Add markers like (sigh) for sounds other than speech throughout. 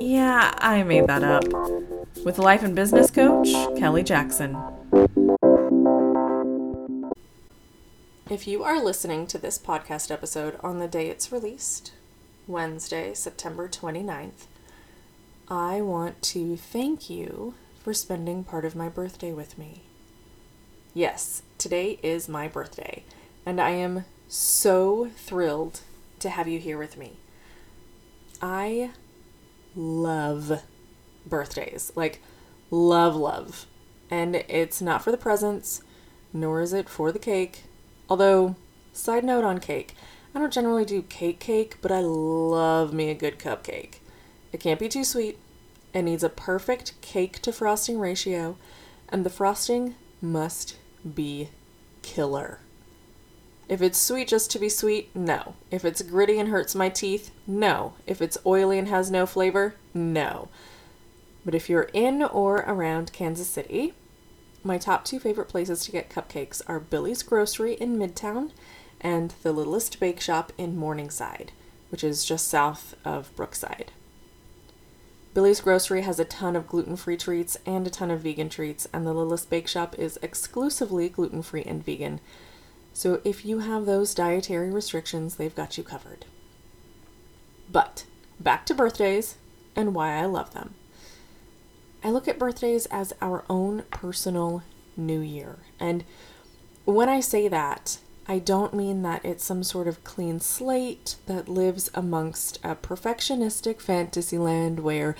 yeah, I made that up, with life and business coach Kelly Jackson. If you are listening to this podcast episode on the day it's released, Wednesday, September 29th, I want to thank you for spending part of my birthday with me. Yes, today is my birthday, and I am so thrilled to have you here with me. I love birthdays. Like, love, love. And it's not for the presents, nor is it for the cake. Although, side note on cake, I don't generally do cake cake, but I love me a good cupcake. It can't be too sweet, it needs a perfect cake to frosting ratio, and the frosting must be killer. If it's sweet just to be sweet, no. If it's gritty and hurts my teeth, no. If it's oily and has no flavor, no. But if you're in or around Kansas City, my top two favorite places to get cupcakes are Billie's Grocery in Midtown and the Littlest Bake Shop in Morningside, which is just south of Brookside. Billie's Grocery has a ton of gluten free treats and a ton of vegan treats, and the Littlest Bake Shop is exclusively gluten free and vegan. So if you have those dietary restrictions, they've got you covered. But back to birthdays and why I love them. I look at birthdays as our own personal new year. And when I say that, I don't mean that it's some sort of clean slate that lives amongst a perfectionistic fantasy land where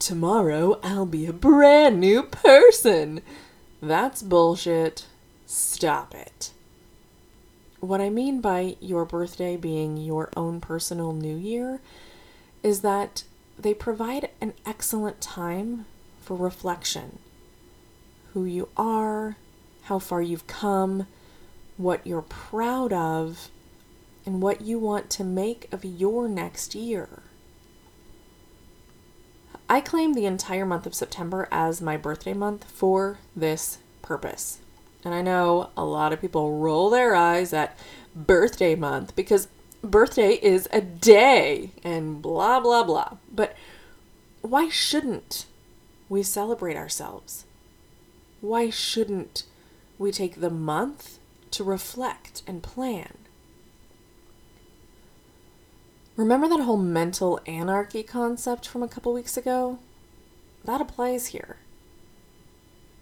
tomorrow I'll be a brand new person. That's bullshit. Stop it. What I mean by your birthday being your own personal new year is that they provide an excellent time for reflection. Who you are, how far you've come, what you're proud of, and what you want to make of your next year. I claim the entire month of September as my birthday month for this purpose. And I know a lot of people roll their eyes at birthday month because birthday is a day and blah, blah, blah. But why shouldn't we celebrate ourselves? Why shouldn't we take the month to reflect and plan. Remember that whole mental anarchy concept from a couple weeks ago? That applies here.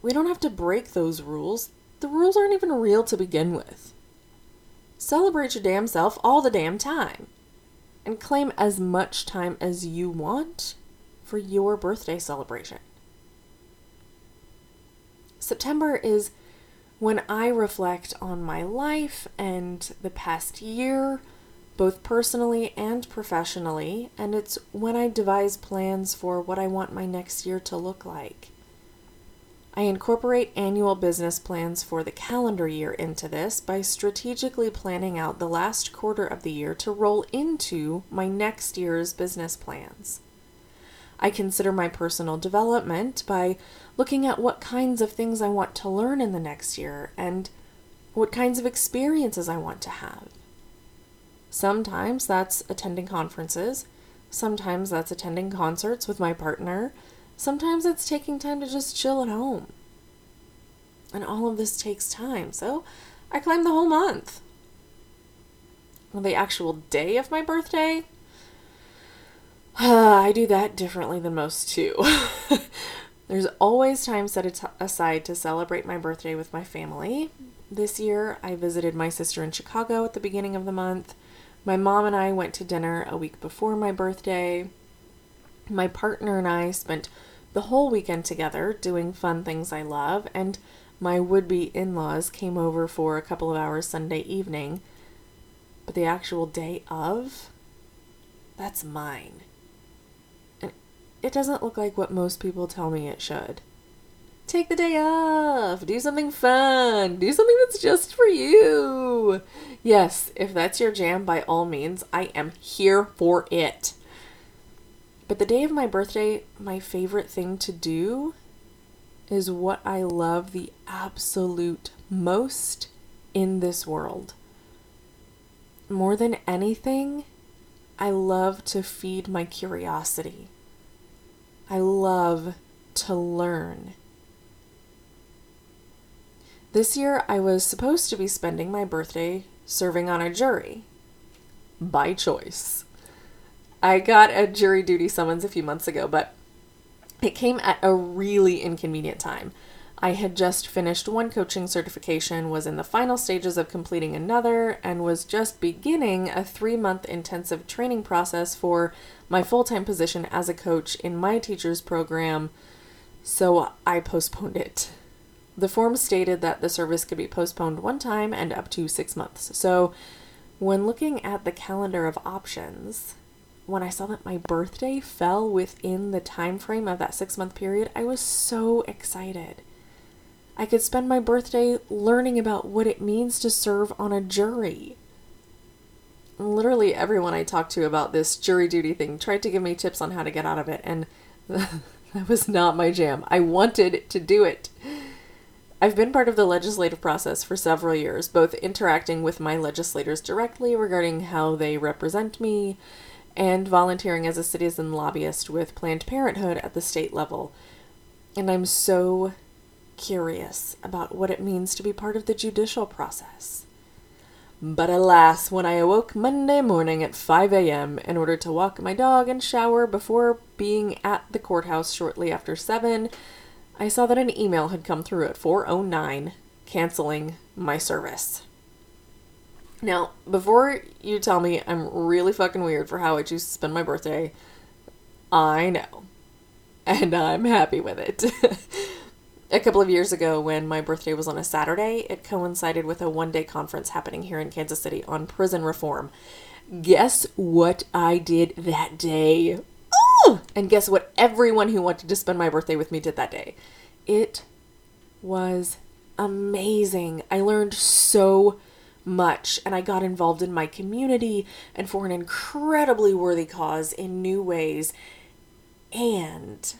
We don't have to break those rules. The rules aren't even real to begin with. Celebrate your damn self all the damn time. And claim as much time as you want for your birthday celebration. September is when I reflect on my life and the past year, both personally and professionally, and it's when I devise plans for what I want my next year to look like. I incorporate annual business plans for the calendar year into this by strategically planning out the last quarter of the year to roll into my next year's business plans. I consider my personal development by looking at what kinds of things I want to learn in the next year and what kinds of experiences I want to have. Sometimes that's attending conferences, sometimes that's attending concerts with my partner, sometimes it's taking time to just chill at home. And all of this takes time, so I claim the whole month. On the actual day of my birthday, (sighs) I do that differently than most too. (laughs) There's always time set aside to celebrate my birthday with my family. This year, I visited my sister in Chicago at the beginning of the month. My mom and I went to dinner a week before my birthday. My partner and I spent the whole weekend together doing fun things I love, and my would be in laws came over for a couple of hours Sunday evening. But the actual day of, that's mine. And it doesn't look like what most people tell me it should. Take the day off, do something fun, do something that's just for you. Yes, if that's your jam, by all means, I am here for it. But the day of my birthday, my favorite thing to do is what I love the absolute most in this world. More than anything, I love to feed my curiosity. I love to learn. This year, I was supposed to be spending my birthday serving on a jury by choice. I got a jury duty summons a few months ago, but it came at a really inconvenient time. I had just finished one coaching certification, was in the final stages of completing another, and was just beginning a three month intensive training process for my full time position as a coach in my teacher's program, so I postponed it. The form stated that the service could be postponed one time and up to six months. So, when looking at the calendar of options, when I saw that my birthday fell within the time frame of that six month period, I was so excited. I could spend my birthday learning about what it means to serve on a jury. Literally, everyone I talked to about this jury duty thing tried to give me tips on how to get out of it, and (laughs) that was not my jam. I wanted to do it. I've been part of the legislative process for several years, both interacting with my legislators directly regarding how they represent me and volunteering as a citizen lobbyist with Planned Parenthood at the state level. And I'm so curious about what it means to be part of the judicial process. But alas, when I awoke Monday morning at 5 a.m. in order to walk my dog and shower before being at the courthouse shortly after 7, I saw that an email had come through at 4:09 canceling my service. Now, before you tell me I'm really fucking weird for how I choose to spend my birthday, I know. And I'm happy with it. (laughs) a couple of years ago, when my birthday was on a Saturday, it coincided with a one day conference happening here in Kansas City on prison reform. Guess what I did that day? Oh! And guess what everyone who wanted to spend my birthday with me did that day? It was amazing. I learned so much and I got involved in my community and for an incredibly worthy cause in new ways. And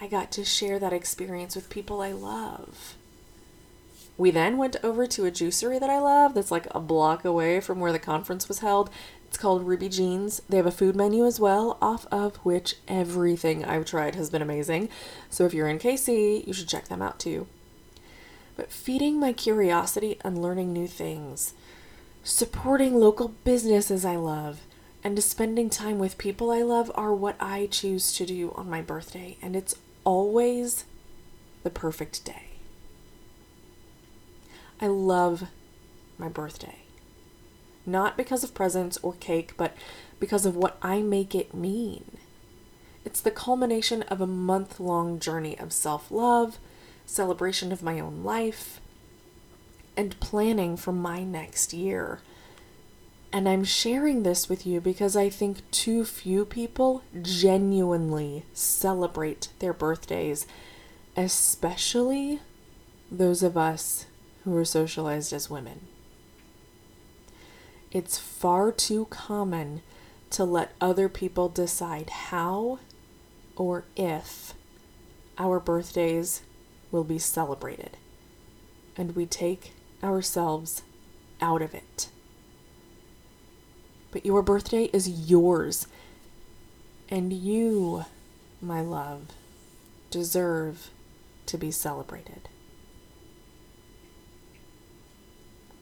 I got to share that experience with people I love. We then went over to a juicery that I love that's like a block away from where the conference was held. It's called Ruby Jean's. They have a food menu as well, off of which everything I've tried has been amazing. So if you're in KC, you should check them out too. But feeding my curiosity and learning new things, supporting local businesses I love, and spending time with people I love are what I choose to do on my birthday, and it's always the perfect day. I love my birthday. Not because of presents or cake, but because of what I make it mean. It's the culmination of a month long journey of self love, celebration of my own life, and planning for my next year. And I'm sharing this with you because I think too few people genuinely celebrate their birthdays, especially those of us who are socialized as women. It's far too common to let other people decide how or if our birthdays will be celebrated, and we take ourselves out of it. But your birthday is yours, and you, my love, deserve to be celebrated.